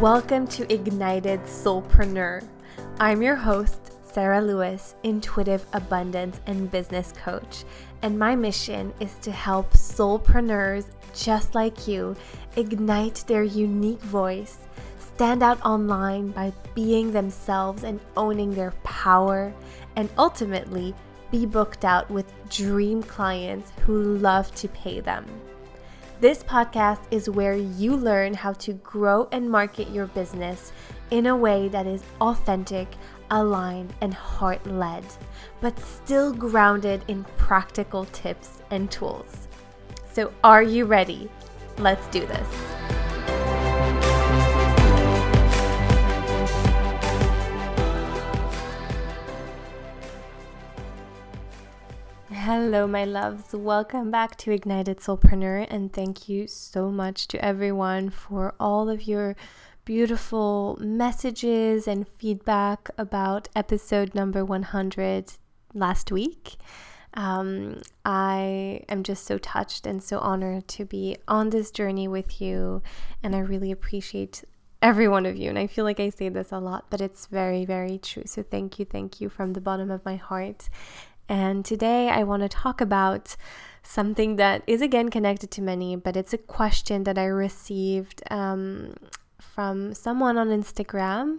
Welcome to Ignited Soulpreneur. I'm your host, Sarah Lewis, intuitive abundance and business coach, and my mission is to help soulpreneurs just like you ignite their unique voice, stand out online by being themselves and owning their power, and ultimately be booked out with dream clients who love to pay them. This podcast is where you learn how to grow and market your business in a way that is authentic, aligned, and heart led, but still grounded in practical tips and tools. So, are you ready? Let's do this. Hello, my loves. Welcome back to Ignited Soulpreneur, and thank you so much to everyone for all of your beautiful messages and feedback about episode number 100 last week. Um, I am just so touched and so honored to be on this journey with you, and I really appreciate every one of you. And I feel like I say this a lot, but it's very, very true. So thank you, thank you from the bottom of my heart. And today I want to talk about something that is again connected to money, but it's a question that I received um, from someone on Instagram.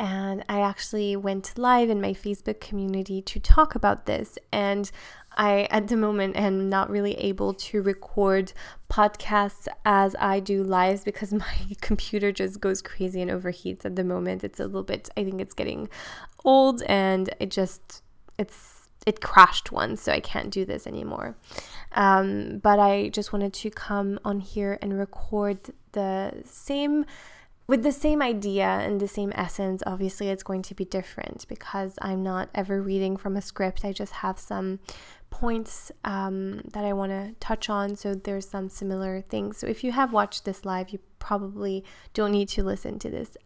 And I actually went live in my Facebook community to talk about this. And I, at the moment, am not really able to record podcasts as I do lives because my computer just goes crazy and overheats at the moment. It's a little bit, I think it's getting old and it just, it's it crashed once, so I can't do this anymore. Um, but I just wanted to come on here and record the same with the same idea and the same essence. Obviously, it's going to be different because I'm not ever reading from a script. I just have some points um, that I want to touch on. So there's some similar things. So if you have watched this live, you probably don't need to listen to this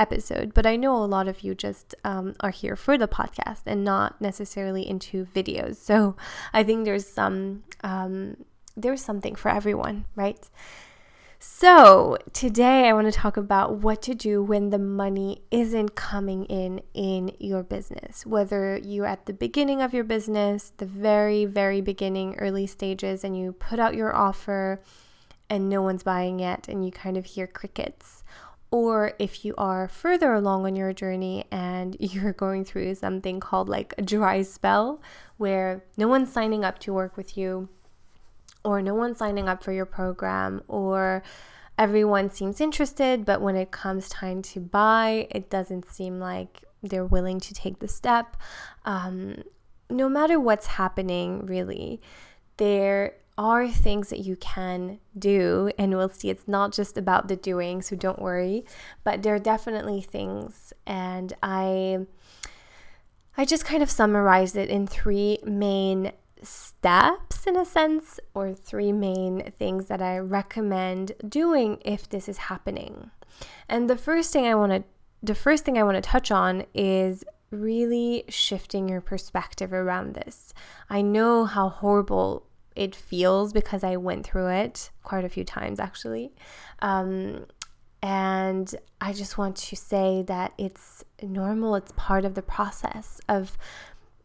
episode, but I know a lot of you just um, are here for the podcast and not necessarily into videos. So I think there's some um, there's something for everyone, right? So, today I want to talk about what to do when the money isn't coming in in your business. Whether you're at the beginning of your business, the very, very beginning, early stages, and you put out your offer and no one's buying it, and you kind of hear crickets, or if you are further along on your journey and you're going through something called like a dry spell where no one's signing up to work with you or no one's signing up for your program or everyone seems interested but when it comes time to buy it doesn't seem like they're willing to take the step. Um, no matter what's happening really there are things that you can do, and we'll see it's not just about the doing, so don't worry. But there are definitely things, and I I just kind of summarized it in three main steps in a sense or three main things that I recommend doing if this is happening. And the first thing I want to the first thing I want to touch on is really shifting your perspective around this. I know how horrible it feels because I went through it quite a few times actually. Um, and I just want to say that it's normal, it's part of the process of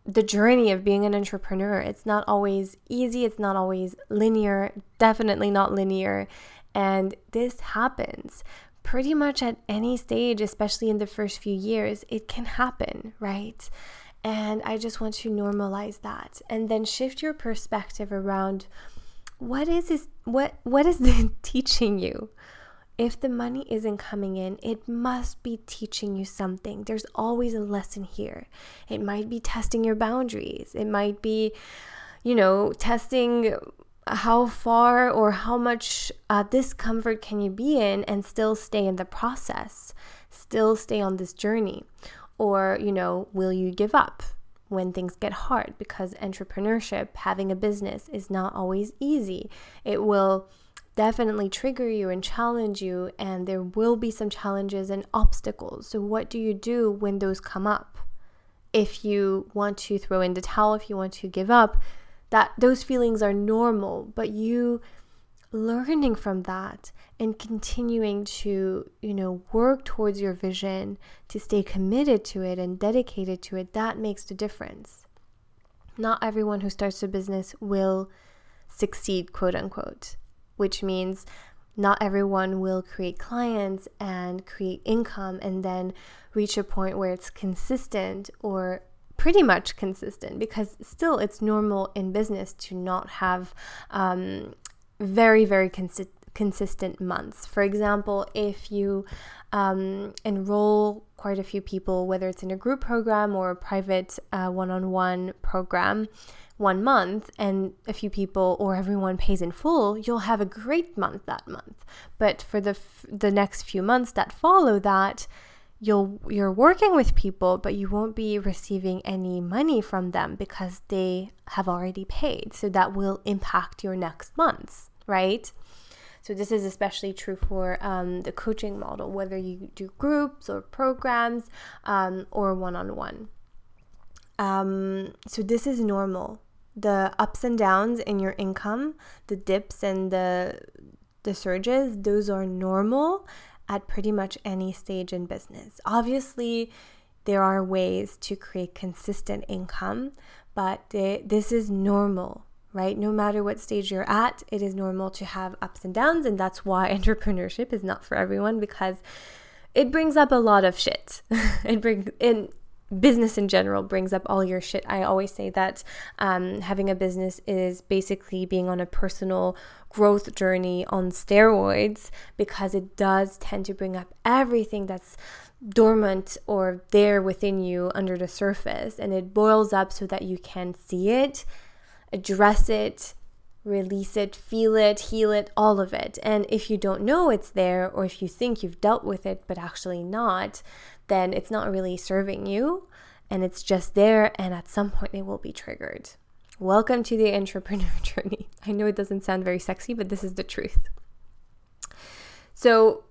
the journey of being an entrepreneur. It's not always easy, it's not always linear, definitely not linear. And this happens pretty much at any stage, especially in the first few years. It can happen, right? And I just want to normalize that and then shift your perspective around what is this, what what is it teaching you? If the money isn't coming in, it must be teaching you something. There's always a lesson here. It might be testing your boundaries. It might be, you know, testing how far or how much uh, discomfort can you be in and still stay in the process, still stay on this journey or, you know, will you give up when things get hard? Because entrepreneurship, having a business, is not always easy. It will definitely trigger you and challenge you, and there will be some challenges and obstacles. So, what do you do when those come up? If you want to throw in the towel, if you want to give up, that those feelings are normal, but you learning from that and continuing to, you know, work towards your vision, to stay committed to it and dedicated to it, that makes the difference. Not everyone who starts a business will succeed, quote unquote, which means not everyone will create clients and create income and then reach a point where it's consistent or pretty much consistent because still it's normal in business to not have um, very, very consi- consistent months. For example, if you um, enroll quite a few people, whether it's in a group program or a private one on one program, one month and a few people or everyone pays in full, you'll have a great month that month. But for the f- the next few months that follow that, you'll you're working with people but you won't be receiving any money from them because they have already paid. So that will impact your next months, right? So this is especially true for um, the coaching model, whether you do groups or programs um, or one on one. so this is normal the ups and downs in your income, the dips and the the surges, those are normal at pretty much any stage in business. Obviously, there are ways to create consistent income, but this is normal, right? No matter what stage you're at, it is normal to have ups and downs, and that's why entrepreneurship is not for everyone because it brings up a lot of shit. it brings in business in general brings up all your shit. I always say that um, having a business is basically being on a personal growth journey on steroids because it does tend to bring up everything that's dormant or there within you under the surface and it boils up so that you can see it, address it, release it, feel it, heal it, all of it. And if you don't know it's there, or if you think you've dealt with it but actually not, then it's not really serving you and it's just there. And at some point, it will be triggered. Welcome to the entrepreneur journey. I know it doesn't sound very sexy, but this is the truth. So,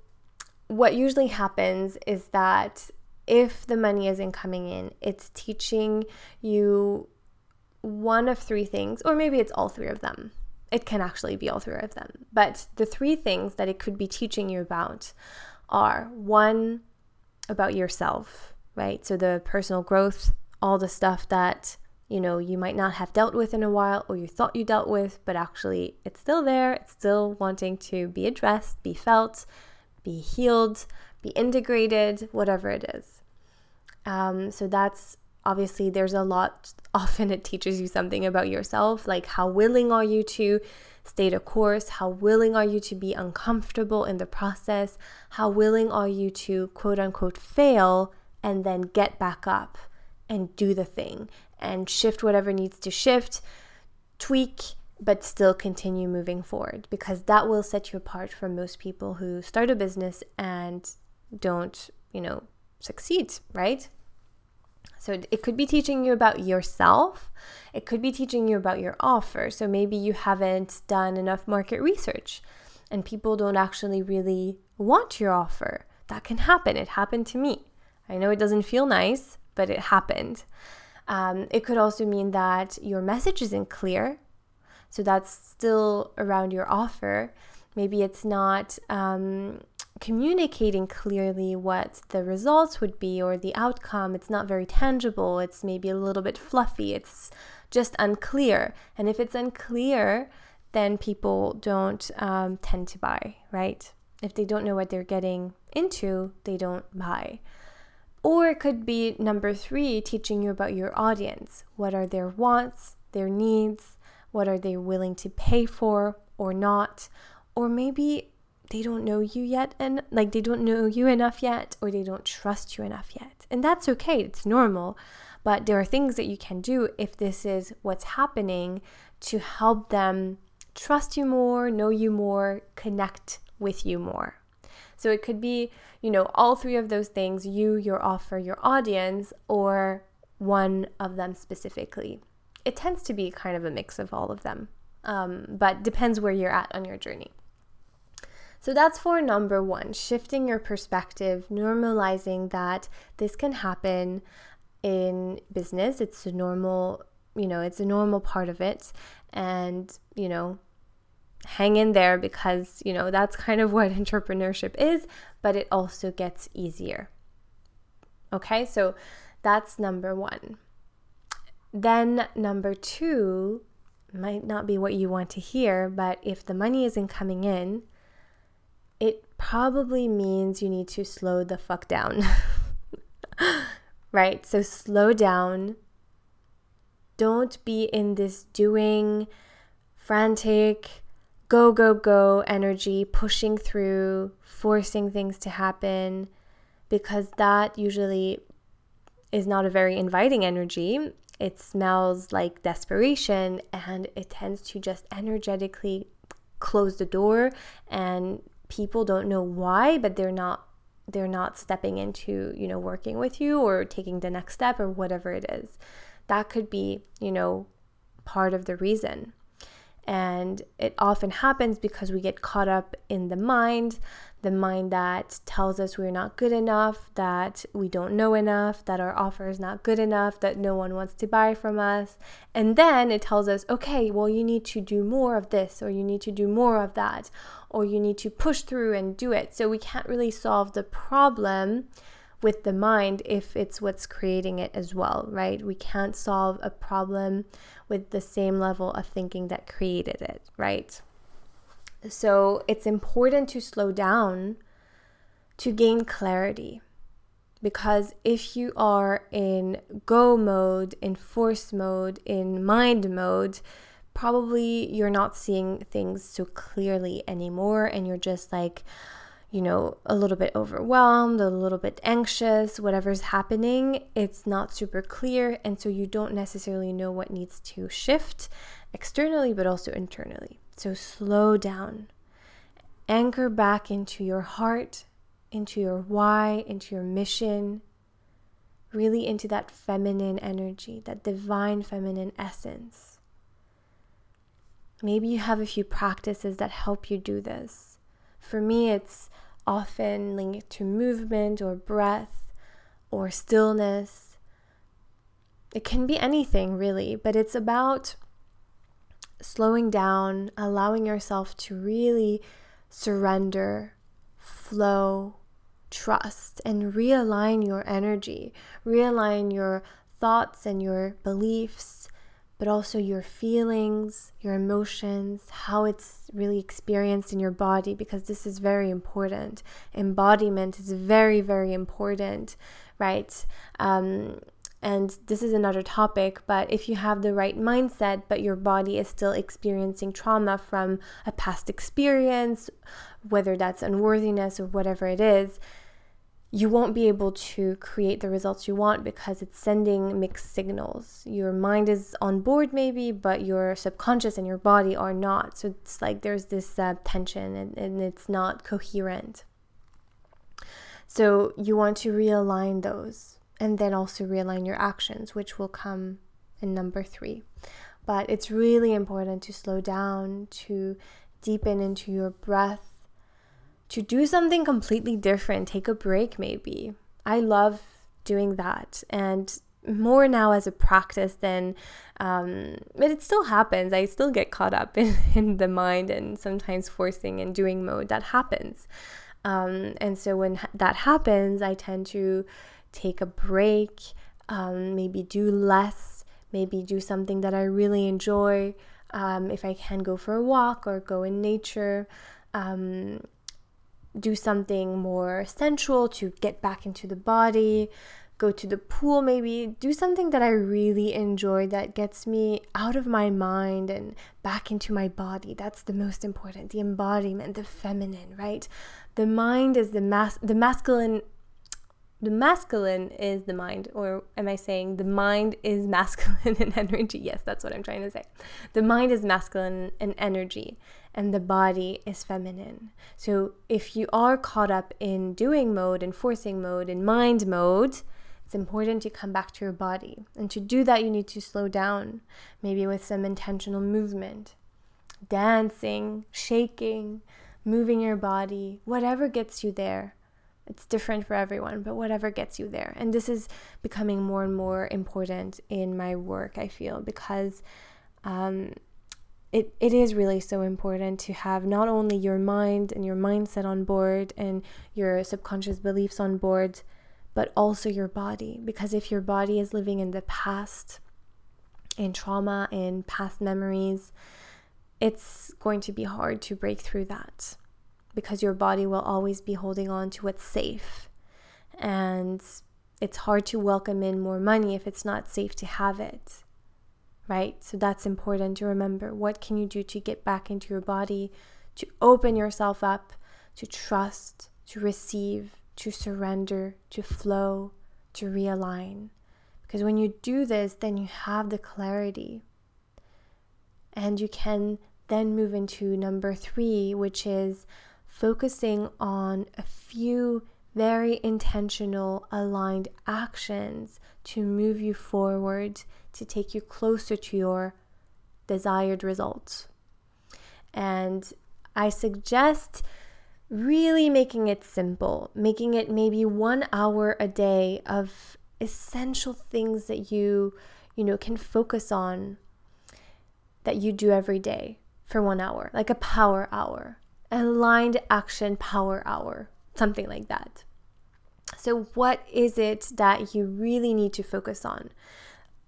what usually happens is that if the money isn't coming in, it's teaching you one of three things, or maybe it's all three of them. It can actually be all three of them. But the three things that it could be teaching you about are one, about yourself, right? So the personal growth, all the stuff that you know you might not have dealt with in a while or you thought you dealt with, but actually it's still there. It's still wanting to be addressed, be felt, be healed, be integrated, whatever it is. Um, so that's obviously there's a lot. Often it teaches you something about yourself, like how willing are you to stay the course? How willing are you to be uncomfortable in the process? How willing are you to quote unquote fail and then get back up and do the thing and shift whatever needs to shift, tweak, but still continue moving forward because that will set you apart from most people who start a business and don't, you know, succeed, right? So it could be teaching you about yourself. It could be teaching you about your offer. So maybe you haven't done enough market research and people don't actually really want your offer. That can happen. It happened to me. I know it doesn't feel nice, but it happened. Um, it could also mean that your message isn't clear. So that's still around your offer. Maybe it's not um, communicating clearly what the results would be or the outcome. It's not very tangible. It's maybe a little bit fluffy. It's just unclear. And if it's unclear, then people don't um, tend to buy, right? If they don't know what they're getting into, they don't buy. Or it could be number three, teaching you about your audience. What are their wants, their needs? What are they willing to pay for or not? Or maybe they don't know you yet and like they don't know you enough yet or they don't trust you enough yet. And that's okay, it's normal. But there are things that you can do if this is what's happening to help them trust you more, know you more, connect with you more. So it could be, you know, all three of those things you, your offer, your audience, or one of them specifically. It tends to be kind of a mix of all of them, um, but depends where you're at on your journey. So that's for number one, shifting your perspective, normalizing that this can happen in business. It's a normal, you know, it's a normal part of it. And, you know, hang in there because, you know, that's kind of what entrepreneurship is, but it also gets easier. Okay, so that's number one. Then, number two might not be what you want to hear, but if the money isn't coming in, it probably means you need to slow the fuck down. right? So, slow down. Don't be in this doing, frantic, go, go, go energy, pushing through, forcing things to happen, because that usually is not a very inviting energy. It smells like desperation and it tends to just energetically close the door and people don't know why, but they're not they're not stepping into, you know, working with you or taking the next step or whatever it is. That could be, you know, part of the reason. And it often happens because we get caught up in the mind, the mind that tells us we're not good enough, that we don't know enough, that our offer is not good enough, that no one wants to buy from us. And then it tells us, okay, well, you need to do more of this, or you need to do more of that, or you need to push through and do it. So we can't really solve the problem with the mind if it's what's creating it as well, right? We can't solve a problem with the same level of thinking that created it, right? So it's important to slow down to gain clarity. Because if you are in go mode, in force mode, in mind mode, probably you're not seeing things so clearly anymore and you're just like, you know, a little bit overwhelmed, a little bit anxious, whatever's happening, it's not super clear. And so you don't necessarily know what needs to shift externally, but also internally. So slow down, anchor back into your heart, into your why, into your mission, really into that feminine energy, that divine feminine essence. Maybe you have a few practices that help you do this. For me, it's often linked to movement or breath or stillness. It can be anything really, but it's about slowing down, allowing yourself to really surrender, flow, trust, and realign your energy, realign your thoughts and your beliefs but also your feelings, your emotions, how it's really experienced in your body, because this is very important. Embodiment is very, very important, right? Um, and this is another topic, but if you have the right mindset, but your body is still experiencing trauma from a past experience, whether that's unworthiness or whatever it is, you won't be able to create the results you want because it's sending mixed signals. Your mind is on board, maybe, but your subconscious and your body are not. So it's like there's this uh, tension and, and it's not coherent. So you want to realign those and then also realign your actions, which will come in number three. But it's really important to slow down, to deepen into your breath to do something completely different, take a break maybe. I love doing that and more now as a practice than um, but it still happens i still get caught up in, in the mind and sometimes forcing and doing mode that happens um, and so when that happens i tend to take a break um, maybe do less maybe do something that i really enjoy um, if i can go for a walk or go in nature um, do something more sensual to get back into the body, go to the pool, maybe do something that I really enjoy that gets me out of my mind and back into my body. That's the most important. The embodiment, the feminine, right? The mind is the mas the masculine the masculine is the mind or am i saying the mind is masculine in energy yes that's what i'm trying to say the mind is masculine in energy and the body is feminine. So if you are caught up in doing mode and forcing mode and mind mode, it's important to come back to your body. And to do that, you need to slow down, maybe with some intentional movement, dancing, shaking, moving your body, whatever gets you there. It's different for everyone, but whatever gets you there. And this is becoming more and more important in my work, I feel, because um, it, it is really so important to have not only your mind and your mindset on board and your subconscious beliefs on board, but also your body. Because if your body is living in the past, in trauma, in past memories, it's going to be hard to break through that because your body will always be holding on to what's safe. And it's hard to welcome in more money if it's not safe to have it right? So that's important to remember. What can you do to get back into your body, to open yourself up, to trust, to receive, to surrender, to flow, to realign? Because when you do this, then you have the clarity. And you can then move into number three, which is focusing on a few very intentional, aligned actions to move you forward to take you closer to your desired results. And I suggest really making it simple, making it maybe one hour a day of essential things that you, you know, can focus on that you do every day for one hour, like a power hour, aligned action power hour, something like that. So, what is it that you really need to focus on?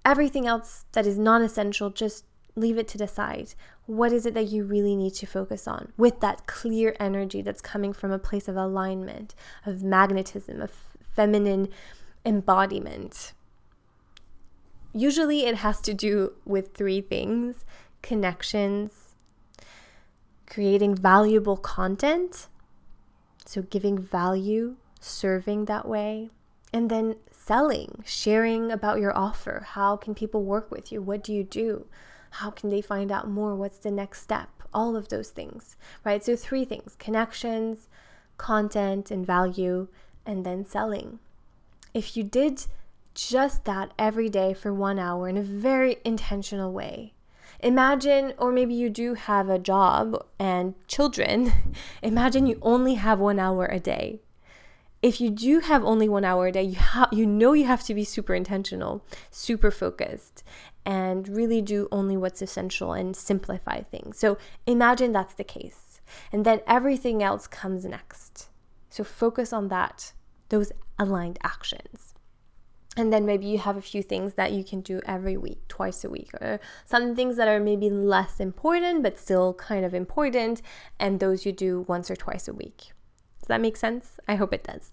Everything else that is non essential, just leave it to the side. What is it that you really need to focus on with that clear energy that's coming from a place of alignment, of magnetism, of feminine embodiment? Usually it has to do with three things connections, creating valuable content, so giving value, serving that way, and then selling, sharing about your offer. How can people work with you? What do you do? How can they find out more? What's the next step? All of those things, right? So, three things connections, content, and value, and then selling. If you did just that every day for one hour in a very intentional way, imagine, or maybe you do have a job and children, imagine you only have one hour a day if you do have only one hour a day, you have you know you have to be super intentional, super focused, and really do only what's essential and simplify things. So imagine that's the case. And then everything else comes next. So focus on that, those aligned actions. And then maybe you have a few things that you can do every week, twice a week, or some things that are maybe less important but still kind of important, and those you do once or twice a week. Does that make sense? I hope it does.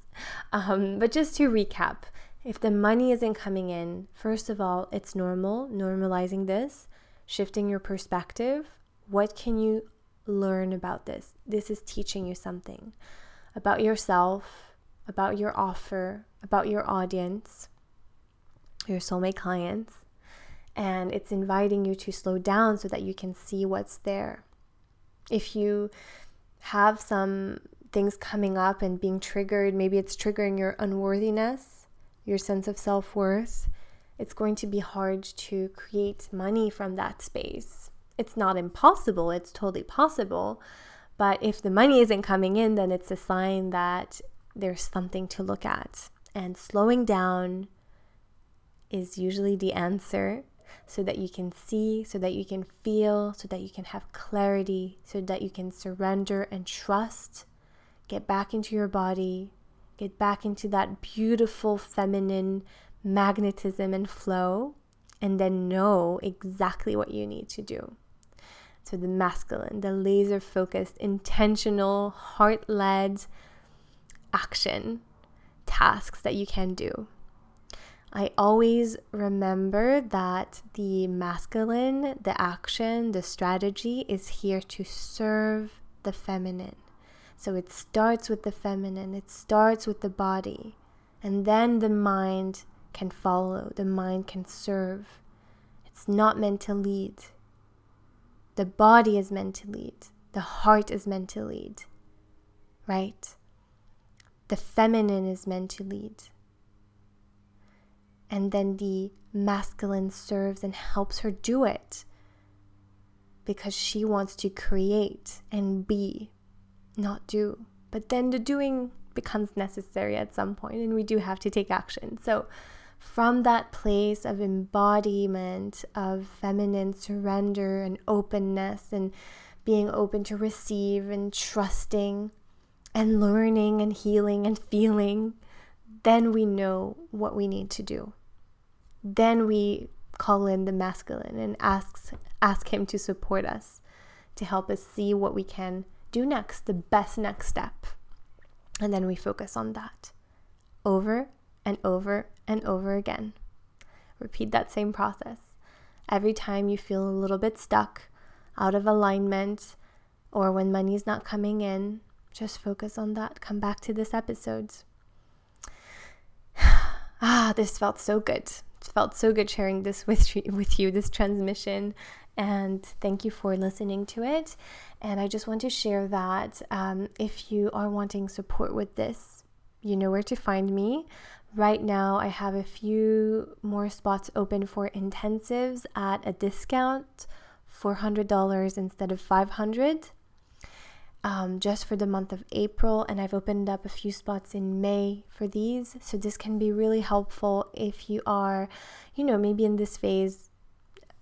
Um, but just to recap, if the money isn't coming in, first of all, it's normal, normalizing this, shifting your perspective. What can you learn about this? This is teaching you something about yourself, about your offer, about your audience, your soulmate clients. And it's inviting you to slow down so that you can see what's there. If you have some things coming up and being triggered. Maybe it's triggering your unworthiness, your sense of self worth. It's going to be hard to create money from that space. It's not impossible, it's totally possible. But if the money isn't coming in, then it's a sign that there's something to look at. And slowing down is usually the answer so that you can see, so that you can feel, so that you can have clarity, so that you can surrender and trust Get back into your body. Get back into that beautiful feminine magnetism and flow. And then know exactly what you need to do. So, the masculine, the laser focused, intentional, heart led action tasks that you can do. I always remember that the masculine, the action, the strategy is here to serve the feminine. So it starts with the feminine, it starts with the body, and then the mind can follow, the mind can serve. It's not meant to lead. The body is meant to lead, the heart is meant to lead, right? The feminine is meant to lead. And then the masculine serves and helps her do it because she wants to create and be not do. But then the doing becomes necessary at some point, and we do have to take action. So from that place of embodiment of feminine surrender and openness and being open to receive and trusting and learning and healing and feeling, then we know what we need to do. Then we call in the masculine and asks ask him to support us, to help us see what we can do next, the best next step. And then we focus on that over and over and over again. Repeat that same process. Every time you feel a little bit stuck, out of alignment, or when money's not coming in, just focus on that. Come back to this episode. ah, this felt so good. Felt so good sharing this with you, with you, this transmission. And thank you for listening to it. And I just want to share that um, if you are wanting support with this, you know where to find me. Right now, I have a few more spots open for intensives at a discount, $400 instead of 500 um, just for the month of April, and I've opened up a few spots in May for these. So, this can be really helpful if you are, you know, maybe in this phase,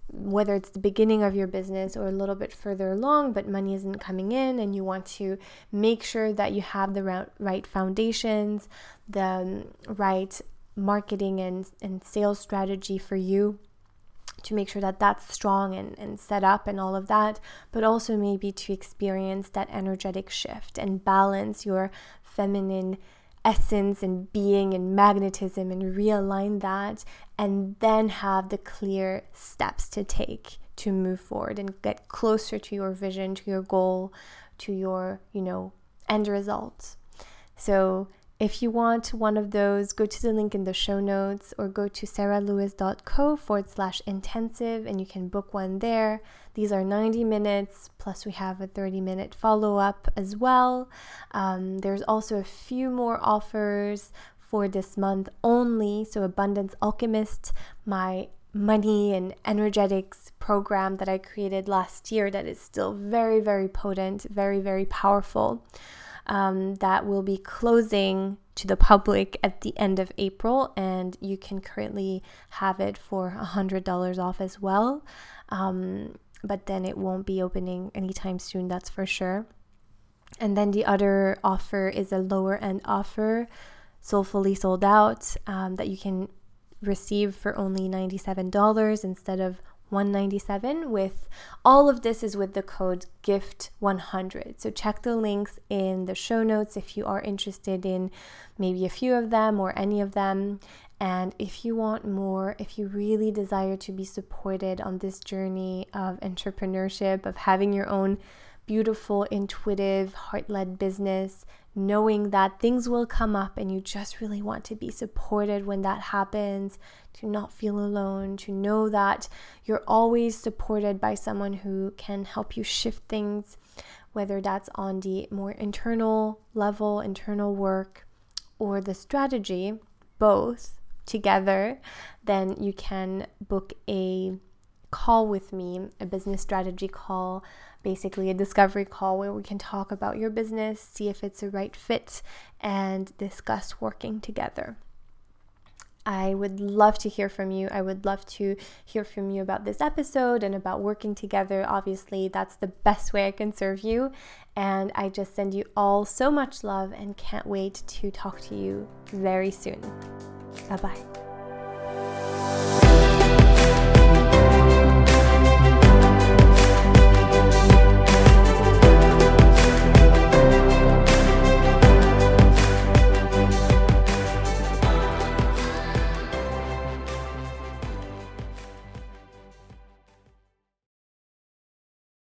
whether it's the beginning of your business or a little bit further along, but money isn't coming in, and you want to make sure that you have the right foundations, the um, right marketing and, and sales strategy for you to make sure that that's strong and, and set up and all of that, but also maybe to experience that energetic shift and balance your feminine essence and being and magnetism and realign that and then have the clear steps to take to move forward and get closer to your vision, to your goal, to your, you know, end results. So if you want one of those, go to the link in the show notes or go to sarahlewis.co forward slash intensive and you can book one there. These are 90 minutes, plus we have a 30 minute follow up as well. Um, there's also a few more offers for this month only. So, Abundance Alchemist, my money and energetics program that I created last year, that is still very, very potent, very, very powerful um, that will be closing to the public at the end of April, and you can currently have it for $100 off as well. Um, but then it won't be opening anytime soon, that's for sure. And then the other offer is a lower end offer, soulfully sold out, um, that you can receive for only $97 instead of 197 with all of this is with the code gift100 so check the links in the show notes if you are interested in maybe a few of them or any of them. And if you want more if you really desire to be supported on this journey of entrepreneurship of having your own beautiful intuitive heart-led business knowing that things will come up and you just really want to be supported when that happens, to not feel alone, to know that you're always supported by someone who can help you shift things, whether that's on the more internal level, internal work, or the strategy, both together, then you can book a call with me, a business strategy call basically a discovery call where we can talk about your business, see if it's a right fit, and discuss working together. I would love to hear from you. I would love to hear from you about this episode and about working together. Obviously, that's the best way I can serve you. And I just send you all so much love and can't wait to talk to you very soon. Bye bye.